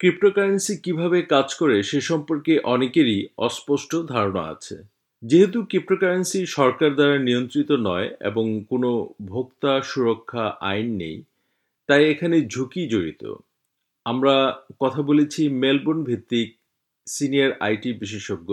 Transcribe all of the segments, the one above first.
Cryptocurrency কীভাবে কাজ করে সে সম্পর্কে অনেকেরই অস্পষ্ট ধারণা আছে। যেহেতু ক্রিপ্টোকারেন্সি সরকার দ্বারা নিয়ন্ত্রিত নয় এবং কোনো ভোক্তা সুরক্ষা আইন নেই, তাই এখানে ঝুঁকি জড়িত। আমরা কথা বলেছি মেলবোর্ন ভিত্তিক সিনিয়র আইটি বিশেষজ্ঞ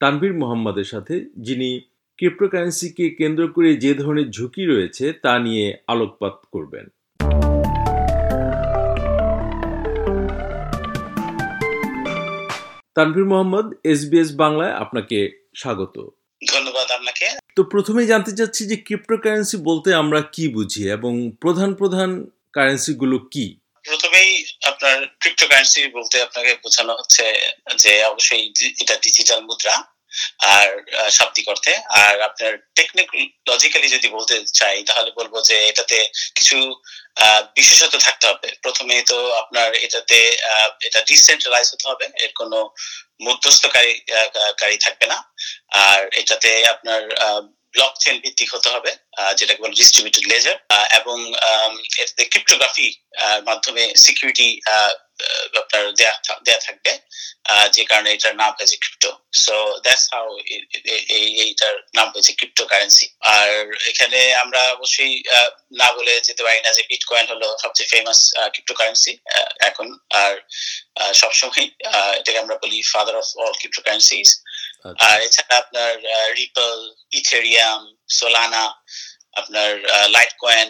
তানভীর মোহাম্মদের সাথে, যিনি ক্রিপ্টোকারেন্সিকে কেন্দ্র করে যে ধরনের ঝুঁকি রয়েছে তা নিয়ে আলোকপাত করবেন। তানভীর মোহাম্মদ এসবিএস বাংলায় আপনাকে স্বাগত। ধন্যবাদ আপনাকে। তো প্রথমেই জানতে চাচ্ছি যে ক্রিপ্টোকারেন্সি বলতে আমরা কি বুঝি এবং প্রধান প্রধান কারেন্সি গুলো কি? প্রথমেই আপনার ক্রিপ্টোকারেন্সি বলতে আপনাকে বোঝানো হচ্ছে যে অবশ্যই এটা ডিজিটাল মুদ্রা। আর শাব্দিক অর্থে। আর আপনার টেকনিক লজিক্যালি যদি বলতে চাই, তাহলে বলব যে এটাতে কিছু বিশেষত থাকতে হবে। প্রথমে তো আপনার এটাতে এটা ডিসেন্ট্রালাইজ হতে হবে। এর কোনো মধ্যস্থকারী কারী থাকবে না। আর এটাতে আপনার ব্লক চেন ভিত্তিক হতে হবে যেটাকে বলে ডিস্ট্রিবিউটেড লেজার এবং এটাতে ক্রিপ্টোগ্রাফি মাধ্যমে সিকিউরিটি আপনার দেয়া থাকবে যে কারণে এটার নাম হয়েছে ক্রিপ্টো সো দ্যাটস হাউ এইটার নাম হয়েছে ক্রিপ্টো কারেন্সি আর এখানে আমরা অবশ্যই না বলে যেতে পারি না যে বিটকয়েন হলো সবচেয়ে ফেমাস ক্রিপ্টো কারেন্সি এখন। আর সবসময় এটাকে আমরা বলি father of all crypto currencies আর এছাড়া আপনার রিপল ইথেরিয়াম সোলানা আপনার লাইট কয়েন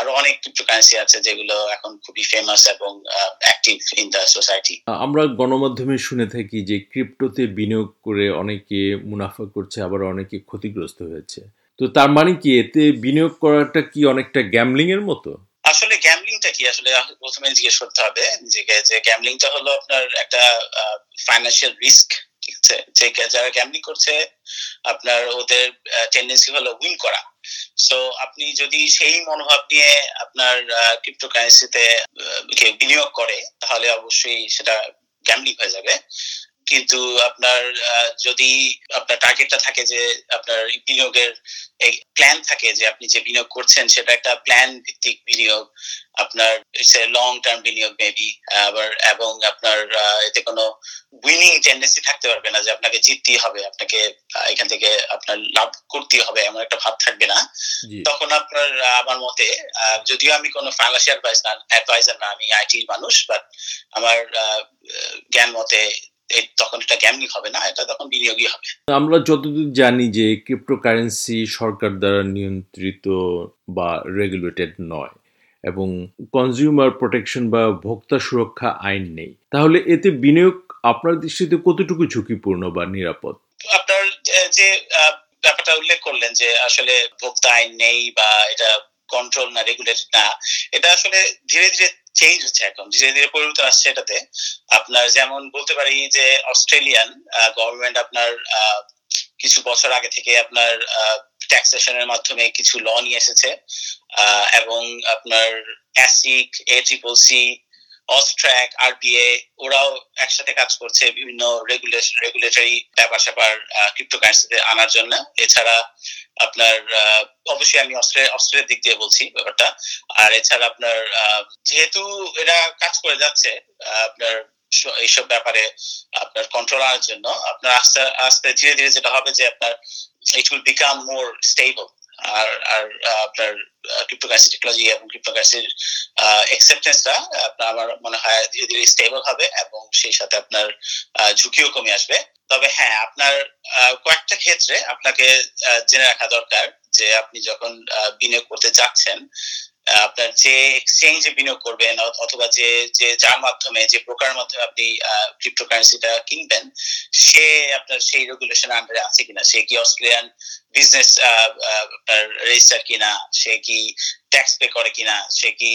আরও অনেক ক্রিপ্টোকারেন্সি আছে যেগুলো এখন খুবই ফেমাস এবং অ্যাক্টিভ ইন দ্য সোসাইটি আমরা গণমাধ্যমে শুনে থাকি যে ক্রিপ্টোতে বিনিয়োগ করে অনেকে মুনাফা করছে আবার অনেকে ক্ষতিগ্রস্ত হয়েছে। তো তার মানে কি এতে বিনিয়োগ করাটা কি অনেকটা গ্যামলিং এর মতো? আসলে গ্যামলিংটা কি? আসলে প্রথমে জিজ্ঞেস করতে হবে। যে গ্যামলিংটা হলো আপনার একটা ফাইন্যান্সিয়াল রিস্ক যে যারা গ্যামলিং করছে, আপনার ওদের টেন্ডেন্সি হলো উইন করা। সো আপনি যদি সেই মনোভাব নিয়ে আপনার বিনিয়োগ করে, তাহলে অবশ্যই সেটা গ্যামলিং হয়ে যাবে। কিন্তু আপনার যদি আপনার টার্গেটটা থাকে যে, আপনার বিনিয়োগের প্ল্যান থাকে যে, আপনি যে বিনিয়োগ করছেন, সেটা একটা প্ল্যান ভিত্তিক বিনিয়োগ। আপনার লং টার্ম বিনিয়োগ মেবি আবার এবং আপনার এতে কোনো উইনিং টেন্ডেন্সি থাকতে পারবে না যে আপনাকে জিততেই হবে আপনাকে এখান থেকে আপনার লাভ করতেই হবে এমন একটা ভাব থাকবে না। তখন আপনার আমার মতে যদিও আমি কোনো ফাইন্যান্সিয়াল অ্যাডভাইজার না আমি আইটির মানুষ বাট আমার জ্ঞান মতে তখন এটা গ্যামলিং হবে না এটা তখন বিনিয়োগই হবে। আমরা যতদূর জানি যে ক্রিপ্টোকারেন্সি সরকার দ্বারা নিয়ন্ত্রিত বা রেগুলেটেড নয়। এবং কনজিউমার প্রোটেকশন বা ভোক্তা সুরক্ষা আইন নেই। তাহলে এতে বিনিয়োগ আপনার দৃষ্টিতে কতটুকু ঝুঁকিপূর্ণ বা নিরাপদ? আপনার যে ব্যাপারটা উল্লেখ করলেন যে আসলে ভোক্তা আইন নেই বা এটা কন্ট্রোল না রেগুলেটেড না, এটা আসলে ধীরে ধীরে চেঞ্জ হচ্ছে এখন। ধীরে ধীরে পরিবর্তন আসছে এটাতে। আপনার যেমন বলতে পারি যে অস্ট্রেলিয়ান গভর্নমেন্ট আপনার কিছু বছর আগে থেকে আপনার ট্যাক্সেশনের মাধ্যমে কিছু ল নিয়ে এসেছে এবং আপনার ASIC A triple C AUSTRAC RBA ওরাও একসাথে কাজ করছে বিভিন্ন রেগুলেটরি ব্যাপার স্যাপার ক্রিপ্টোকারেন্সিতে আনার জন্য। এছাড়া আপনার অবশ্যই আমি অস্ট্রেলিয়ার দিক দিয়ে বলছি ব্যাপারটা। আর এছাড়া আপনার যেহেতু এরা কাজ করে যাচ্ছে আপনার এইসব ব্যাপারে আপনার কন্ট্রোল আনার জন্য আপনার আস্তে আস্তে ধীরে ধীরে যেটা হবে যে আপনার it will become more stable আর আর আপনার ক্রিপ্টোকারেন্সি টেকনোলজি এবং ক্রিপ্টোকারেন্সির অ্যাকসেপ্টেন্সটা আপনার আমার মনে হয় ধীরে ধীরে স্টেবল হবে এবং সেই সাথে আপনার ঝুঁকিও কমে আসবে। তবে হ্যাঁ আপনার কয়েকটা ক্ষেত্রে আপনাকে জেনে রাখা দরকার যে আপনি যখন বিনিয়োগ করতে যাচ্ছেন আপনার যে এক্সচেঞ্জে বিনিয়োগ করবেন অথবা যে যে যার মাধ্যমে, যে ব্রোকার মাধ্যমে আপনি ক্রিপ্টোকারেন্সিটা কিনবেন, সে আপনার সেই রেগুলেশন আন্ডারে আছে কিনা? সে কি অস্ট্রেলিয়ান বিজনেস আপনার রেজিস্টার কিনা? সে কি ট্যাক্স পে করে কিনা? সে কি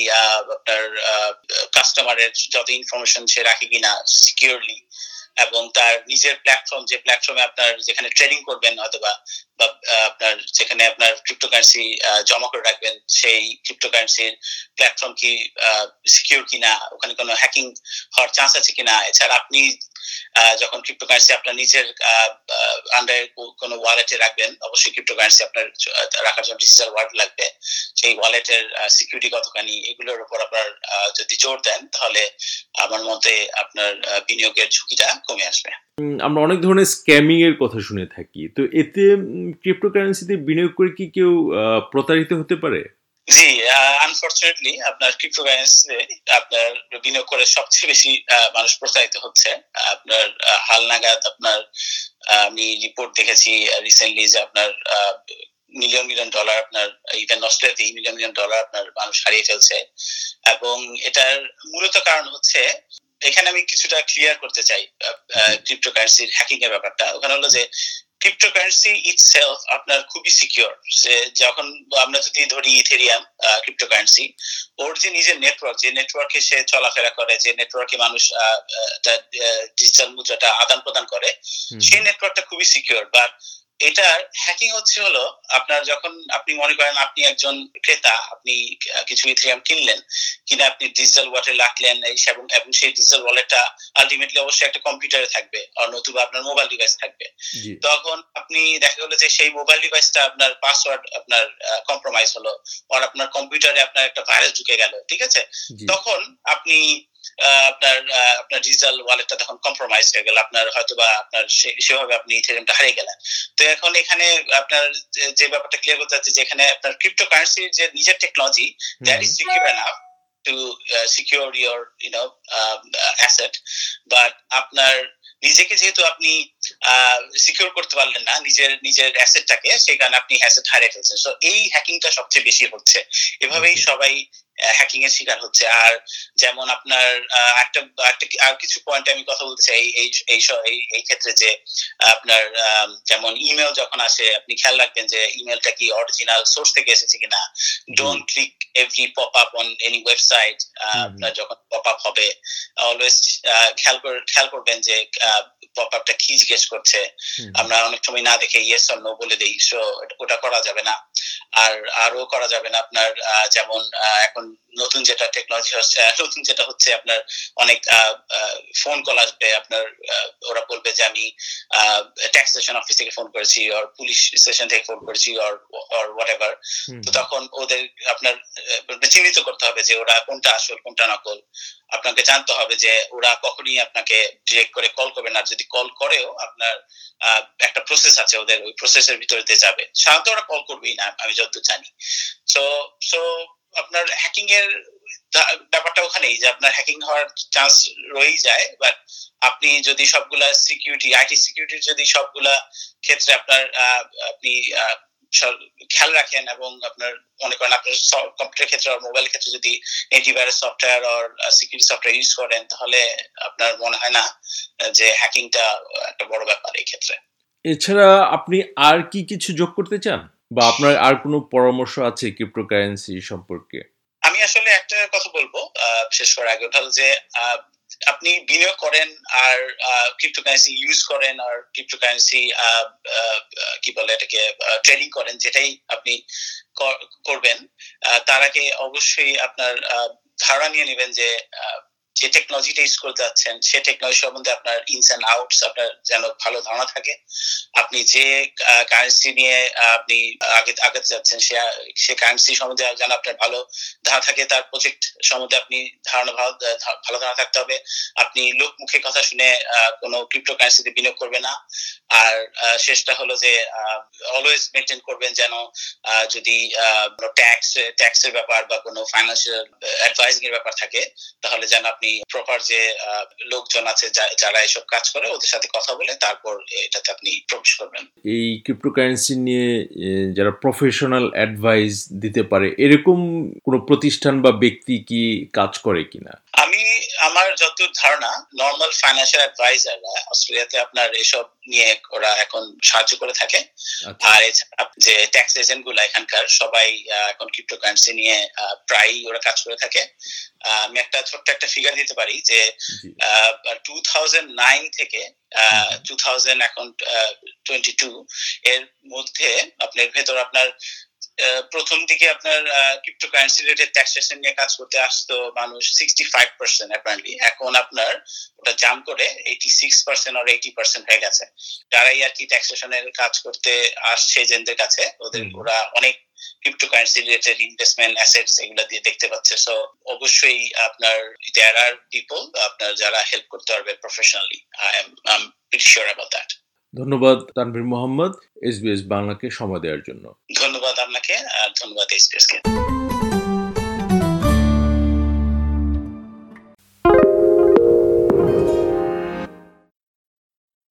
আপনার কাস্টমারের যত ইনফরমেশন সে রাখে কিনা সিকিউরলি এবং তার নিজের প্ল্যাটফর্ম যে প্ল্যাটফর্মে আপনার যেখানে ট্রেডিং করবেন অথবা বা আপনার যেখানে আপনার ক্রিপ্টোকারেন্সি জমা করে রাখবেন, সেই ক্রিপ্টোকারেন্সির প্ল্যাটফর্ম কি সিকিউর কিনা, ওখানে কোনো হ্যাকিং হওয়ার চান্স আছে কিনা? এছাড়া আপনি যখন ক্রিপ্টোকারেন্সি আপনার নিজের আন্ডারে কোনো ওয়ালেটে রাখবেন, অবশ্যই ক্রিপ্টোকারেন্সি আপনার রাখার জন্য ডিজিটাল ওয়ালেট লাগবে। সেই ওয়ালেটের সিকিউরিটি কতখানি, এগুলোর উপর আপনার যদি জোর দেন, তাহলে আমার মতে আপনার বিনিয়োগের ঝুঁকিটা কমে আসবে। আমরা অনেক ধরনের স্ক্যামিং এর কথা শুনে থাকি। তো এতে ক্রিপ্টোকারেন্সিতে বিনিয়োগ করে কি কেউ প্রতারিত হতে পারে? জি আনফর্চুনেটলি আপনার ক্রিপ্টোকারেন্সি আপনার বিনিয়োগ করে সবচেয়ে বেশি মানুষ প্রচারিত হচ্ছে। আপনার হালনাগাদ আপনার আমি রিপোর্ট দেখেছি রিসেন্টলি যে আপনার মিলিয়ন মিলিয়ন ডলার আপনার ইভেন অস্ট্রেলিয়াতে মিলিয়ন মিলিয়ন ডলার আপনার মানুষ হারিয়ে ফেলছে। এবং এটার মূলত কারণ হচ্ছে, এখানে আমি কিছুটা ক্লিয়ার করতে চাই ক্রিপ্টোকারেন্সির হ্যাকিং এর ব্যাপারটা। ওখানে হলো যে ক্রিপ্টোকারেন্সি ইটসেলফ আপনার খুবই সিকিউর সে যখন আমরা যদি ধরি ইথেরিয়াম ক্রিপ্টোকারেন্সি ওর যে নিজের নেটওয়ার্ক যে নেটওয়ার্কে সে চলাফেরা করে যে নেটওয়ার্কে মানুষ ডিজিটাল মুদ্রাটা আদান প্রদান করে সেই নেটওয়ার্কটা খুবই সিকিউর বাট এটার হ্যাকিং হচ্ছে হলো আপনার যখন আপনি মনে করেন আপনি একজন ক্রেতা আপনি কিছু ইথেরিয়াম কিনলেন কিনে আপনি ডিজিটাল ওয়ালেটে রাখলেন এবং এবং সেই ডিজিটাল ওয়ালেটটা আলটিমেটলি অবশ্যই একটা কম্পিউটারে থাকবে আর নতুবা আপনার মোবাইল ডিভাইস থাকবে। তখন আপনি দেখা গেলো যে সেই মোবাইল ডিভাইসটা আপনার পাসওয়ার্ড আপনার কম্প্রোমাইজ হলো আর আপনার কম্পিউটারে আপনার একটা ভাইরাস ঢুকে গেল ঠিক আছে? তখন আপনি আপনার আপনার ডিজিটাল ওয়ালেটটা তখন কম্প্রোমাইজ হয়ে গেল। আপনার হয়তো বা আপনার সেভাবে আপনি ইথেরিয়ামটা হারিয়ে গেলেন। তো এখন এখানে আপনার যে ব্যাপারটা ক্লিয়ার করতে চাচ্ছি যে এখানে আপনার ক্রিপ্টোকারেন্সির যে নিজের technology that is secure enough to secure you know asset but আপনার নিজেকে যেহেতু আপনি সিকিউর করতে পারলেন না নিজের নিজের অ্যাসেটটাকে সেই কারণে আপনি অ্যাসেট হারিয়ে ফেলছেন। সো এই হ্যাকিংটা সবচেয়ে বেশি হচ্ছে। এভাবেই সবাই হ্যাকিং এর শিকার হচ্ছে। আর যেমন আপনার একটা আর কিছু পয়েন্ট আমি কথা বলতে চাই এই এই এই ক্ষেত্রে যে আপনার যেমন ইমেল যখন আসে আপনি খেয়াল রাখবেন যে ইমেলটা কি অরিজিনাল সোর্স থেকে এসেছে কিনা। Don't click every pop up on any website আপনার যখন পপ আপ হবে অলওয়েজ খেয়াল খেয়াল করবেন যে পপ আপটা কি জিজ্ঞেস করছে। আমরা অনেক সময় না দেখে ইয়েস অর নো বলে দিই সো ওটা করা যাবে না। আর আরও করা যাবে না আপনার যেমন এখন নতুন যেটা টেকনোলজি হচ্ছে নতুন যেটা হচ্ছে আপনার অনেক ফোন কল আসবে আপনার ওরা বলবে যে আমি ট্যাক্স স্টেশন অফিস থেকে ফোন করেছি আর পুলিশ স্টেশন থেকে ফোন করেছি আর হোয়াট এভার তো তখন ওদের আপনার চিহ্নিত করতে হবে যে ওরা কোনটা আসল কোনটা নকল। আপনাকে জানতে হবে যে ওরা কখনই আপনাকে ডিরেক্ট করে কল করবে না। যদি কল করেও আপনার একটা প্রসেস আছে ওদের ওই প্রসেসের ভিতরে দিয়ে যাবে। সাধারণত ওরা কল করবেই না আমি যতদূর জানি। সো সো আপনার হ্যাকিং এর ব্যাপারটা ওখানেই যে আপনার হ্যাকিং হওয়ার চান্স রয়েই যায় বাট আপনি যদি সবগুলা সিকিউরিটি আইটি সিকিউরিটির যদি সবগুলা ক্ষেত্রে আপনার আপনি খেয়াল রাখেন এবং আপনার মনে করেন আপনার কম্পিউটার ক্ষেত্রে আর মোবাইল ক্ষেত্রে যদি অ্যান্টিভাইরাস সফটওয়্যার আর সিকিউরিটি সফটওয়্যার ইউজ করেন, তাহলে আপনার মনে হয় না যে হ্যাকিংটা একটা বড় ব্যাপার এই ক্ষেত্রে। এছাড়া আপনি আর কি কিছু যোগ করতে চান? বা আপনার আর কোনো পরামর্শ আছে ক্রিপ্টোকারেন্সি সম্পর্কে? আমি আসলে একটা কথা বলব শেষ করার আগে ওটা যে আপনি বিনিয়োগ করেন আর ক্রিপ্টোকারেন্সি ইউজ করেন আর ক্রিপ্টোকারেন্সি কি বলে এটাকে ট্রেডিং করেন, যেটাই আপনি করবেন তার আগে অবশ্যই আপনার ধারণা নিয়ে নেবেন যে যে টেকনোলজিটা ইউজ করতে যাচ্ছেন, সে টেকনোলজি সম্বন্ধে আপনার ইনস অ্যান্ড আউটস আপনার যেন ভালো ধারণা থাকে। আপনি যে কারেন্সি নিয়ে আপনি আগে, আগাতে যাচ্ছেন, সে সে কারেন্সি সম্বন্ধে যেন আপনার ভালো ধারণা থাকে, তার প্রজেক্ট সম্বন্ধে আপনি ধারণা, ভালো ভালো ধারণা থাকতে হবে। আপনি লোক মুখে কথা শুনে কোনো ক্রিপ্টো কারেন্সিতে বিনিয়োগ করবে না। আর শেষটা হলো যে অলওয়েজ মেনটেন করবেন যেন যদি ট্যাক্স ট্যাক্সের ব্যাপার বা কোনো ফাইন্যান্সিয়াল অ্যাডভাইজিং এর ব্যাপার থাকে, তাহলে যেন আপনি প্রপার যে লোকজন আছে যারা এসব কাজ করে ওদের সাথে কথা বলে তারপর এটাতে আপনি প্রবেশ করবেন। এই ক্রিপ্টোকারেন্সি নিয়ে যারা প্রফেশনাল অ্যাডভাইস দিতে পারে, এরকম কোনো প্রতিষ্ঠান বা ব্যক্তি কি কাজ করে কিনা? আমি আমার যত ধারণা নর্মাল ফাইন্যান্সিয়াল অ্যাডভাইজাররা অস্ট্রেলিয়াতে আপনার এসব নিয়ে ওরা এখন সাহায্য করে থাকে। আর যে ট্যাক্স এজেন্টগুলা এখানকার সবাই এখন ক্রিপ্টোকারেন্সি নিয়ে প্রায়ই ওরা কাজ করে থাকে। আমি একটা ছোট্ট একটা ফিগার দিতে পারি যে টু থাউজেন্ড নাইন থেকে টু এখন টোয়েন্টি টু এর মধ্যে আপনার ভেতর আপনার প্রথম দিকে আপনার ক্রিপ্টোকারেন্সি রিলেটেড ট্যাক্সেশন নিয়ে কাজ করতে আসতো মানুষ সিক্সটি ফাইভ পার্সেন্ট অ্যাপারেন্টলি এখন আপনার ওটা জাম করে এইটি সিক্স পার্সেন্ট আর এইটি পার্সেন্ট হয়ে গেছে। যারাই আর কি ট্যাক্সেশনের কাজ করতে আসছে এজেন্টদের কাছে ওদের ওরা অনেক ক্রিপ্টোকারেন্সি রিলেটেড ইনভেস্টমেন্ট অ্যাসেটস এগুলো দিয়ে দেখতে পাচ্ছে। সো অবশ্যই আপনার দেয়ার আর পিপল আপনার যারা হেল্প করতে পারবে professionally I am I am sure about that ধন্যবাদ তানভীর মোহাম্মদ এসবিএস বাংলাকে সময় দেওয়ার জন্য। ধন্যবাদ আপনাকে আর ধন্যবাদ এসবিএস কে